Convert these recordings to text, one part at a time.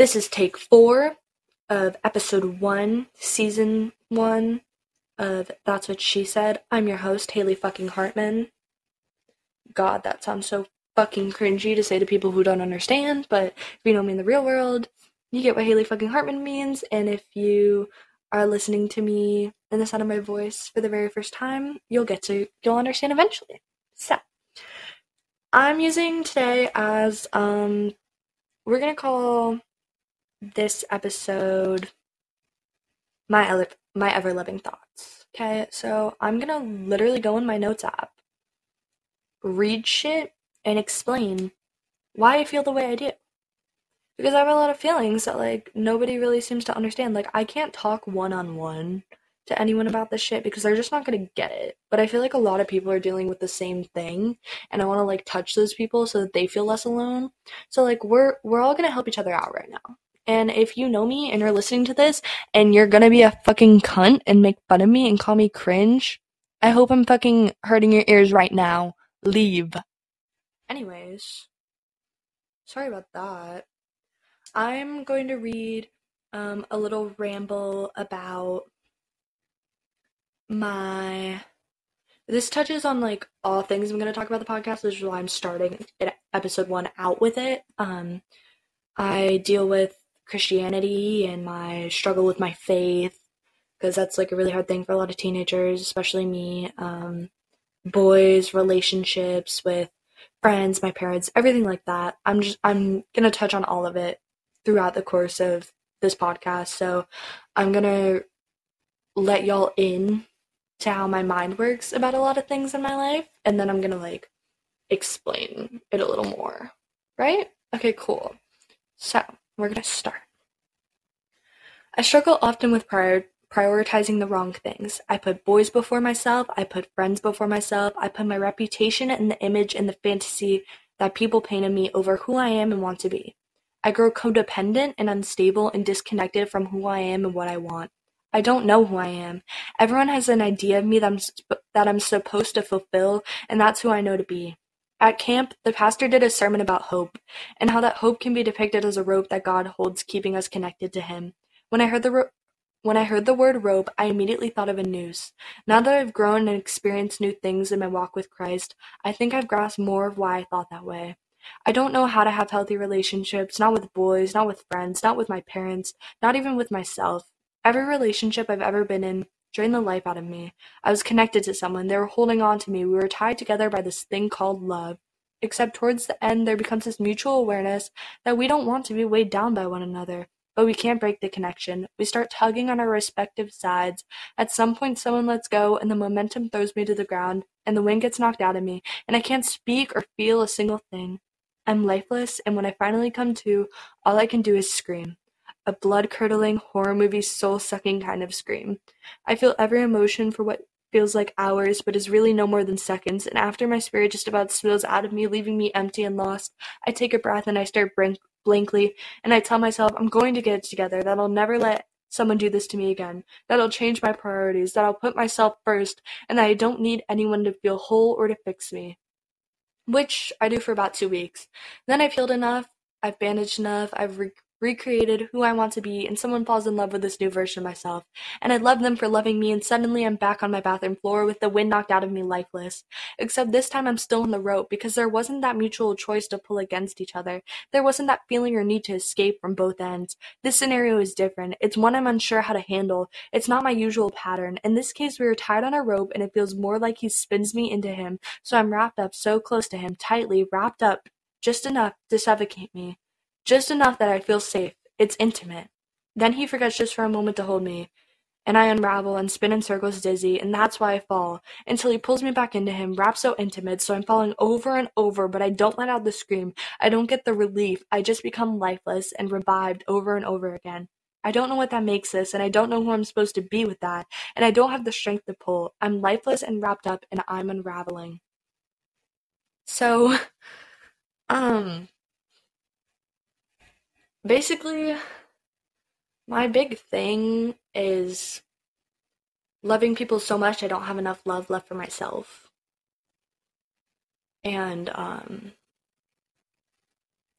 This is take four of episode one, season one of That's What She Said. I'm your host, Haley fucking Hartman. God, that sounds so fucking cringy to say to people who don't understand, but if you know me in the real world, you get what Haley fucking Hartman means, and if you are listening to me in the sound of my voice for the very first time, you'll get to you'll understand eventually. So I'm using today as um we're gonna call this episode my my ever loving thoughts. Okay, so I'm gonna literally go in my notes app, read shit, and explain why I feel the way I do. Because I have a lot of feelings that like nobody really seems to understand. Like I can't talk one on one to anyone about this shit because they're just not gonna get it. But I feel like a lot of people are dealing with the same thing and I wanna like touch those people so that they feel less alone. So like we're we're all gonna help each other out right now. And if you know me and you're listening to this and you're gonna be a fucking cunt and make fun of me and call me cringe, I hope I'm fucking hurting your ears right now. Leave. Anyways, sorry about that. I'm going to read um, a little ramble about my. This touches on like all things I'm going to talk about the podcast, which is why I'm starting episode one out with it. Um, I deal with Christianity and my struggle with my faith because that's like a really hard thing for a lot of teenagers, especially me. Um, boys, relationships with friends, my parents, everything like that. I'm just I'm gonna touch on all of it throughout the course of this podcast. So I'm gonna let y'all in to how my mind works about a lot of things in my life, and then I'm gonna like explain it a little more. Right? Okay, cool. So we're gonna start. I struggle often with prior prioritizing the wrong things. I put boys before myself, I put friends before myself, I put my reputation and the image and the fantasy that people paint of me over who I am and want to be. I grow codependent and unstable and disconnected from who I am and what I want. I don't know who I am. Everyone has an idea of me that I'm, that I'm supposed to fulfill, and that's who I know to be. At camp, the pastor did a sermon about hope, and how that hope can be depicted as a rope that God holds keeping us connected to Him. When I heard the ro- when I heard the word rope, I immediately thought of a noose. Now that I've grown and experienced new things in my walk with Christ, I think I've grasped more of why I thought that way. I don't know how to have healthy relationships, not with boys, not with friends, not with my parents, not even with myself. Every relationship I've ever been in drained the life out of me. I was connected to someone. They were holding on to me. We were tied together by this thing called love. Except towards the end, there becomes this mutual awareness that we don't want to be weighed down by one another. But we can't break the connection. We start tugging on our respective sides. At some point, someone lets go, and the momentum throws me to the ground, and the wind gets knocked out of me, and I can't speak or feel a single thing. I'm lifeless, and when I finally come to, all I can do is scream a blood-curdling, horror movie soul-sucking kind of scream. I feel every emotion for what feels like hours, but is really no more than seconds, and after my spirit just about spills out of me, leaving me empty and lost, I take a breath and I stare blankly, and I tell myself I'm going to get it together, that I'll never let someone do this to me again, that I'll change my priorities, that I'll put myself first, and that I don't need anyone to feel whole or to fix me. Which I do for about two weeks. Then I've healed enough, I've bandaged enough, I've re- recreated who I want to be, and someone falls in love with this new version of myself. And I love them for loving me, and suddenly I'm back on my bathroom floor with the wind knocked out of me lifeless. Except this time I'm still on the rope because there wasn't that mutual choice to pull against each other. There wasn't that feeling or need to escape from both ends. This scenario is different. It's one I'm unsure how to handle. It's not my usual pattern. In this case, we are tied on a rope, and it feels more like he spins me into him, so I'm wrapped up so close to him, tightly wrapped up just enough to suffocate me. Just enough that I feel safe. It's intimate. Then he forgets just for a moment to hold me, and I unravel and spin in circles dizzy, and that's why I fall, until he pulls me back into him, wrapped so intimate, so I'm falling over and over, but I don't let out the scream. I don't get the relief. I just become lifeless and revived over and over again. I don't know what that makes us, and I don't know who I'm supposed to be with that, and I don't have the strength to pull. I'm lifeless and wrapped up, and I'm unraveling. So, um, basically, my big thing is loving people so much I don't have enough love left for myself. And um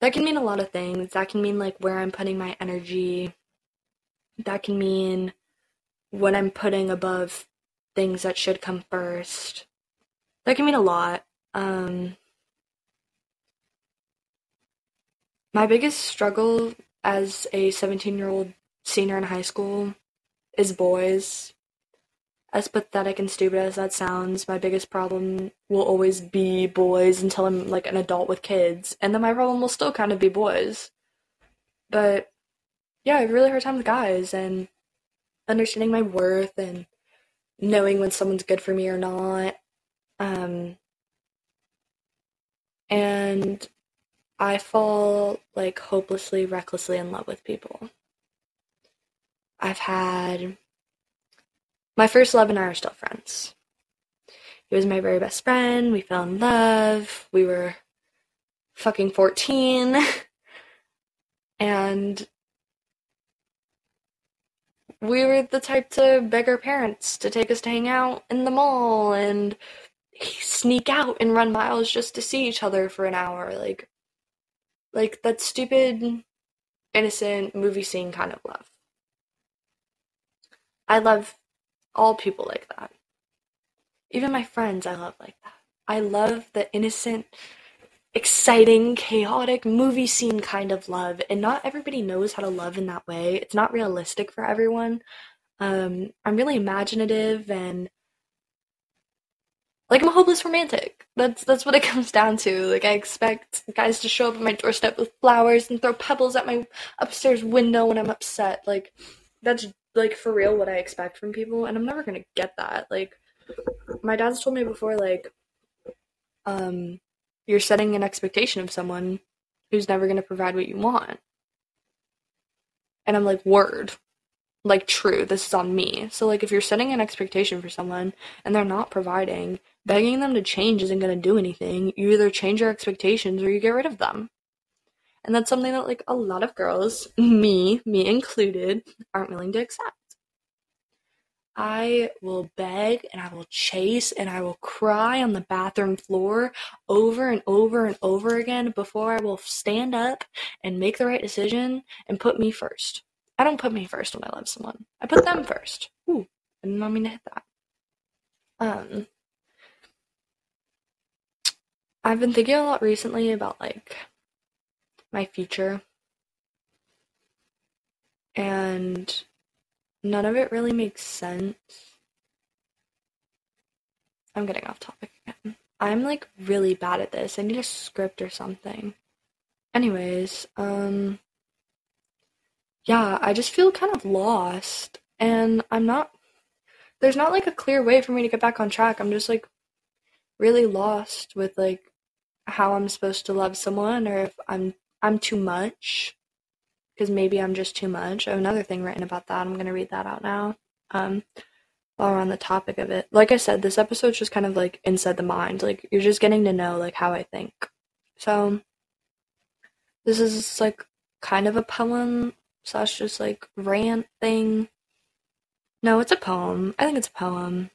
that can mean a lot of things. That can mean like where I'm putting my energy. That can mean what I'm putting above things that should come first. That can mean a lot. Um, my biggest struggle as a 17 year old senior in high school is boys. As pathetic and stupid as that sounds, my biggest problem will always be boys until I'm like an adult with kids, and then my problem will still kind of be boys. But yeah, I have a really hard time with guys and understanding my worth and knowing when someone's good for me or not. Um, and I fall like hopelessly, recklessly in love with people. I've had my first love and I are still friends. He was my very best friend. We fell in love. We were fucking 14. and we were the type to beg our parents to take us to hang out in the mall and sneak out and run miles just to see each other for an hour. Like, like that stupid, innocent movie scene kind of love. I love all people like that. Even my friends, I love like that. I love the innocent, exciting, chaotic movie scene kind of love. And not everybody knows how to love in that way. It's not realistic for everyone. Um, I'm really imaginative and like I'm a hopeless romantic. That's that's what it comes down to. Like I expect guys to show up at my doorstep with flowers and throw pebbles at my upstairs window when I'm upset. Like that's like for real what I expect from people, and I'm never gonna get that. Like my dad's told me before, like um, you're setting an expectation of someone who's never gonna provide what you want, and I'm like, word, like true. This is on me. So like if you're setting an expectation for someone and they're not providing, begging them to change isn't gonna do anything. You either change your expectations or you get rid of them. And that's something that like a lot of girls, me, me included, aren't willing to accept. I will beg and I will chase and I will cry on the bathroom floor over and over and over again before I will stand up and make the right decision and put me first. I don't put me first when I love someone. I put them first. Ooh, I didn't want me to hit that. Um, I've been thinking a lot recently about like my future. And none of it really makes sense. I'm getting off topic again. I'm like really bad at this. I need a script or something. Anyways, um yeah, I just feel kind of lost and I'm not there's not like a clear way for me to get back on track. I'm just like really lost with like how I'm supposed to love someone or if I'm I'm too much because maybe I'm just too much. I have another thing written about that. I'm gonna read that out now. Um, while we're on the topic of it, like I said, this episode's just kind of like inside the mind. Like you're just getting to know like how I think. So this is like kind of a poem slash just like rant thing. No, it's a poem. I think it's a poem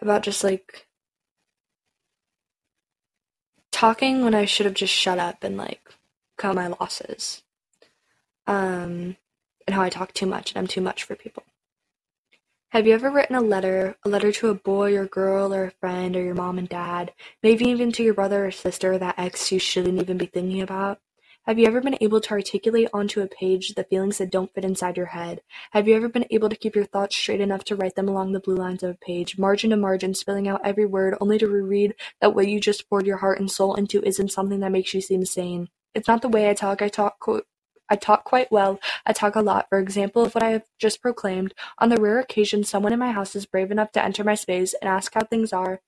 about just like talking when I should have just shut up and like cut my losses. Um, and how I talk too much and I'm too much for people. Have you ever written a letter, a letter to a boy or girl or a friend or your mom and dad, maybe even to your brother or sister that ex you shouldn't even be thinking about? Have you ever been able to articulate onto a page the feelings that don't fit inside your head? Have you ever been able to keep your thoughts straight enough to write them along the blue lines of a page, margin to margin, spilling out every word, only to reread that what you just poured your heart and soul into isn't something that makes you seem sane? It's not the way I talk. I talk quote, I talk quite well. I talk a lot. For example, of what I have just proclaimed, on the rare occasion someone in my house is brave enough to enter my space and ask how things are,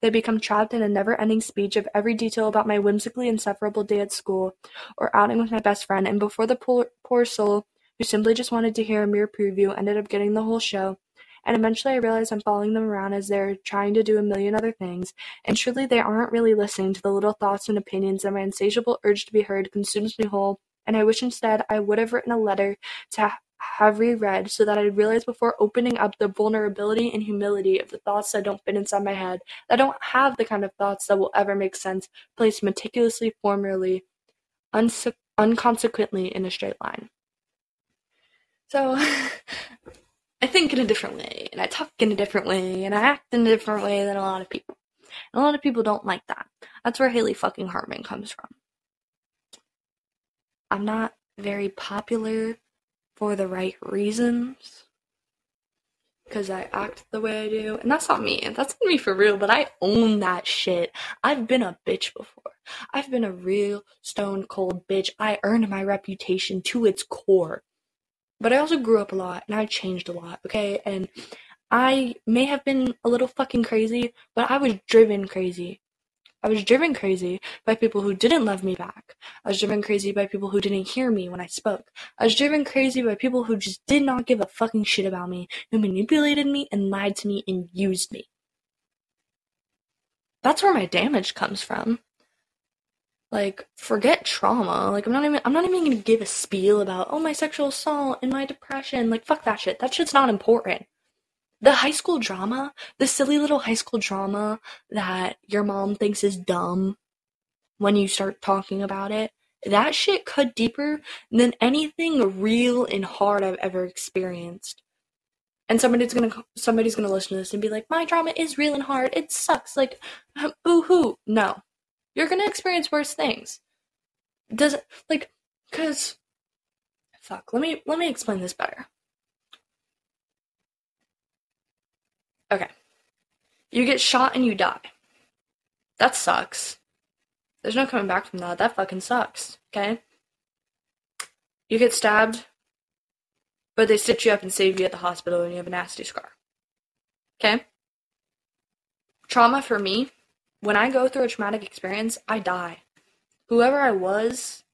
they become trapped in a never-ending speech of every detail about my whimsically insufferable day at school, or outing with my best friend, and before the poor, poor soul who simply just wanted to hear a mere preview ended up getting the whole show, and eventually I realize I'm following them around as they're trying to do a million other things, and truly they aren't really listening to the little thoughts and opinions that my insatiable urge to be heard consumes me whole, and I wish instead I would have written a letter to have reread so that I'd realize before opening up the vulnerability and humility of the thoughts that don't fit inside my head, that I don't have the kind of thoughts that will ever make sense, placed meticulously, formally, unse- unconsequently in a straight line. So I think in a different way, and I talk in a different way, and I act in a different way than a lot of people. And a lot of people don't like that. That's where Haley fucking Hartman comes from. I'm not very popular for the right reasons because I act the way I do. And that's not me. That's not me for real, but I own that shit. I've been a bitch before. I've been a real stone cold bitch. I earned my reputation to its core. But I also grew up a lot and I changed a lot, okay? And I may have been a little fucking crazy, but I was driven crazy. I was driven crazy by people who didn't love me back. I was driven crazy by people who didn't hear me when I spoke. I was driven crazy by people who just did not give a fucking shit about me, who manipulated me and lied to me and used me. That's where my damage comes from. Like, forget trauma. Like, I'm not even, I'm not even gonna give a spiel about, oh, my sexual assault and my depression. Like, fuck that shit. That shit's not important the high school drama, the silly little high school drama that your mom thinks is dumb when you start talking about it, that shit cut deeper than anything real and hard I've ever experienced. And somebody's gonna somebody's gonna listen to this and be like, "My drama is real and hard. It sucks." Like, um, boo hoo. No, you're gonna experience worse things. Does like, cause, fuck. Let me let me explain this better. Okay. You get shot and you die. That sucks. There's no coming back from that. That fucking sucks. Okay? You get stabbed, but they stitch you up and save you at the hospital and you have a nasty scar. Okay? Trauma for me, when I go through a traumatic experience, I die. Whoever I was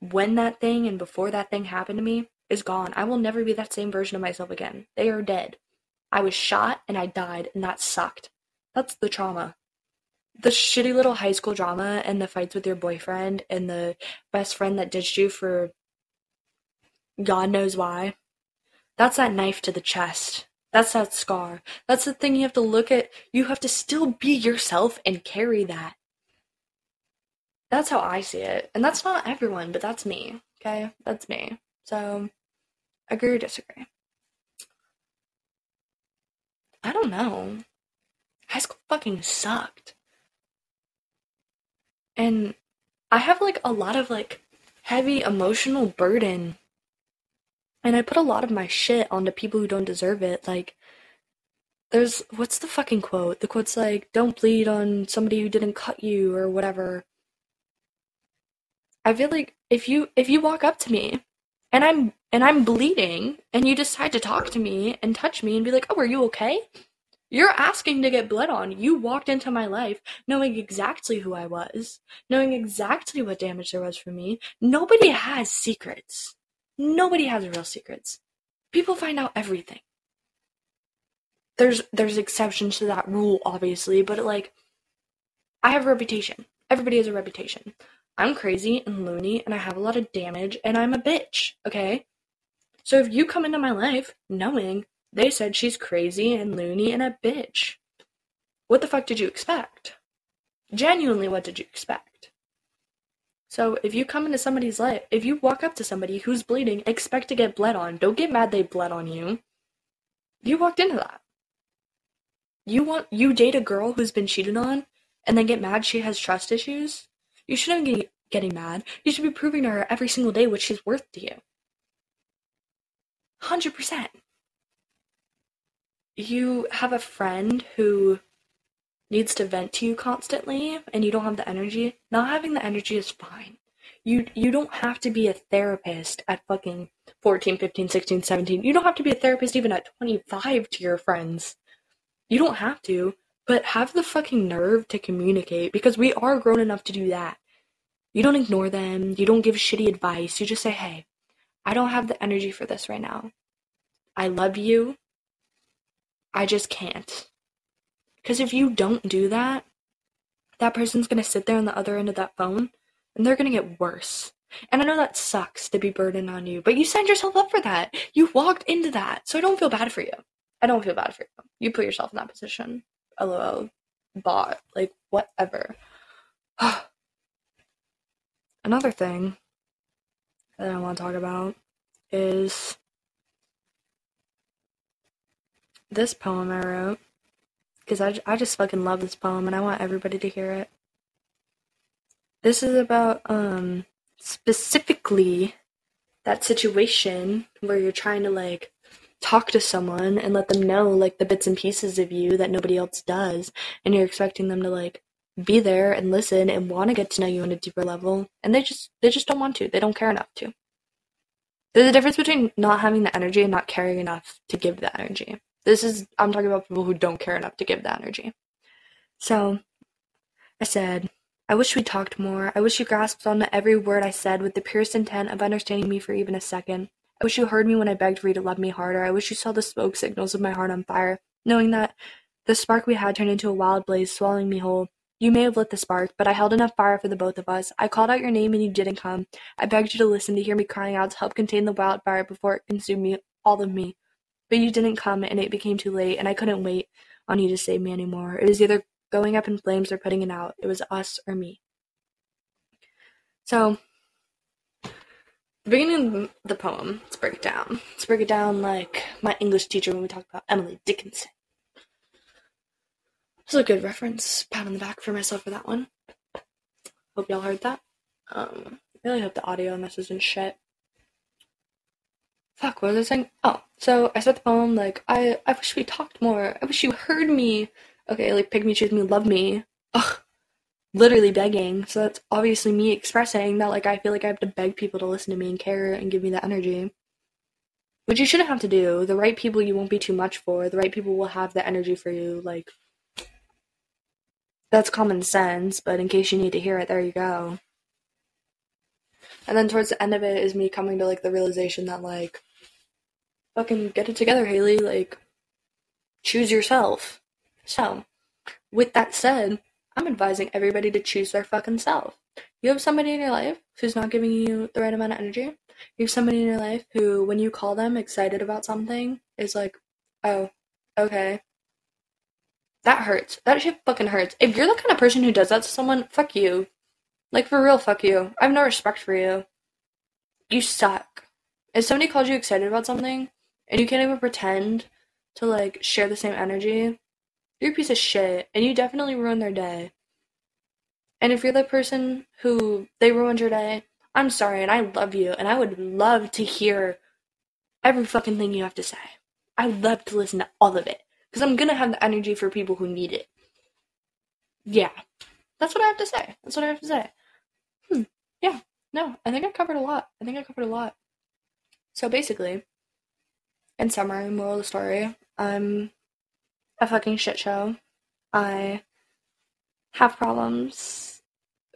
when that thing and before that thing happened to me is gone. I will never be that same version of myself again. They are dead. I was shot and I died, and that sucked. That's the trauma. The shitty little high school drama and the fights with your boyfriend and the best friend that ditched you for God knows why. That's that knife to the chest. That's that scar. That's the thing you have to look at. You have to still be yourself and carry that. That's how I see it. And that's not everyone, but that's me. Okay? That's me. So, agree or disagree. I don't know. High school fucking sucked. And I have like a lot of like heavy emotional burden. And I put a lot of my shit onto people who don't deserve it. Like, there's what's the fucking quote? The quote's like, don't bleed on somebody who didn't cut you or whatever. I feel like if you if you walk up to me and I'm and I'm bleeding and you decide to talk to me and touch me and be like, "Oh, are you okay?" You're asking to get blood on. You walked into my life knowing exactly who I was, knowing exactly what damage there was for me. Nobody has secrets. Nobody has real secrets. People find out everything. There's there's exceptions to that rule obviously, but like I have a reputation. Everybody has a reputation. I'm crazy and loony and I have a lot of damage and I'm a bitch, okay? So if you come into my life knowing they said she's crazy and loony and a bitch, what the fuck did you expect? Genuinely, what did you expect? So if you come into somebody's life, if you walk up to somebody who's bleeding, expect to get bled on. Don't get mad they bled on you. You walked into that. You want you date a girl who's been cheated on and then get mad she has trust issues? You shouldn't be getting mad. You should be proving to her every single day what she's worth to you. 100%. You have a friend who needs to vent to you constantly and you don't have the energy. Not having the energy is fine. You you don't have to be a therapist at fucking 14, 15, 16, 17. You don't have to be a therapist even at 25 to your friends. You don't have to but have the fucking nerve to communicate because we are grown enough to do that. You don't ignore them, you don't give shitty advice, you just say, hey, I don't have the energy for this right now. I love you. I just can't. Because if you don't do that, that person's going to sit there on the other end of that phone and they're going to get worse. And I know that sucks to be burdened on you, but you signed yourself up for that. You walked into that. So I don't feel bad for you. I don't feel bad for you. You put yourself in that position. LOL, bot, like whatever. another thing that I want to talk about is this poem I wrote because I, I just fucking love this poem and I want everybody to hear it. This is about um specifically that situation where you're trying to like talk to someone and let them know like the bits and pieces of you that nobody else does and you're expecting them to like be there and listen and want to get to know you on a deeper level and they just they just don't want to they don't care enough to there's a difference between not having the energy and not caring enough to give the energy this is i'm talking about people who don't care enough to give the energy so i said I wish we talked more. I wish you grasped onto every word I said with the purest intent of understanding me for even a second. I wish you heard me when I begged for you to love me harder. I wish you saw the smoke signals of my heart on fire, knowing that the spark we had turned into a wild blaze, swallowing me whole. You may have lit the spark, but I held enough fire for the both of us. I called out your name and you didn't come. I begged you to listen, to hear me crying out to help contain the wildfire before it consumed me, all of me. But you didn't come, and it became too late, and I couldn't wait on you to save me anymore. It was either going up in flames or putting it out. It was us or me. So, the beginning of the poem, let's break it down. Let's break it down like my English teacher when we talk about Emily Dickinson. A good reference. Pat on the back for myself for that one. Hope y'all heard that. Um, I really hope the audio on this isn't shit. Fuck, what was I saying? Oh, so I said the poem like, I, I wish we talked more. I wish you heard me. Okay, like, pick me, choose me, love me. Ugh, literally begging. So that's obviously me expressing that, like, I feel like I have to beg people to listen to me and care and give me that energy. Which you shouldn't have to do. The right people you won't be too much for. The right people will have the energy for you. Like, that's common sense, but in case you need to hear it, there you go. And then towards the end of it is me coming to like the realization that like fucking get it together, Haley, like choose yourself. So, with that said, I'm advising everybody to choose their fucking self. You have somebody in your life who's not giving you the right amount of energy. You have somebody in your life who, when you call them excited about something, is like, oh, okay, that hurts. That shit fucking hurts. If you're the kind of person who does that to someone, fuck you. Like, for real, fuck you. I have no respect for you. You suck. If somebody calls you excited about something, and you can't even pretend to, like, share the same energy, you're a piece of shit, and you definitely ruined their day. And if you're the person who they ruined your day, I'm sorry, and I love you, and I would love to hear every fucking thing you have to say. I love to listen to all of it. Because I'm gonna have the energy for people who need it. Yeah. That's what I have to say. That's what I have to say. Hmm. Yeah. No, I think I covered a lot. I think I covered a lot. So basically, in summary, moral of the story, I'm a fucking shit show. I have problems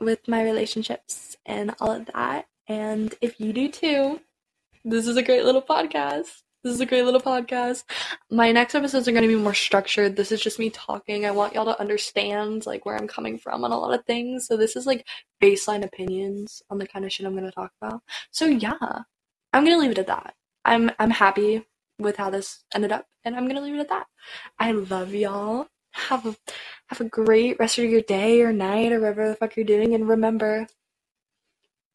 with my relationships and all of that. And if you do too, this is a great little podcast. This is a great little podcast. My next episodes are going to be more structured. This is just me talking. I want y'all to understand like where I'm coming from on a lot of things. So this is like baseline opinions on the kind of shit I'm going to talk about. So yeah, I'm going to leave it at that. I'm I'm happy with how this ended up and I'm going to leave it at that. I love y'all. Have a have a great rest of your day or night or whatever the fuck you're doing and remember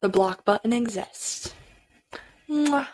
the block button exists. Mwah.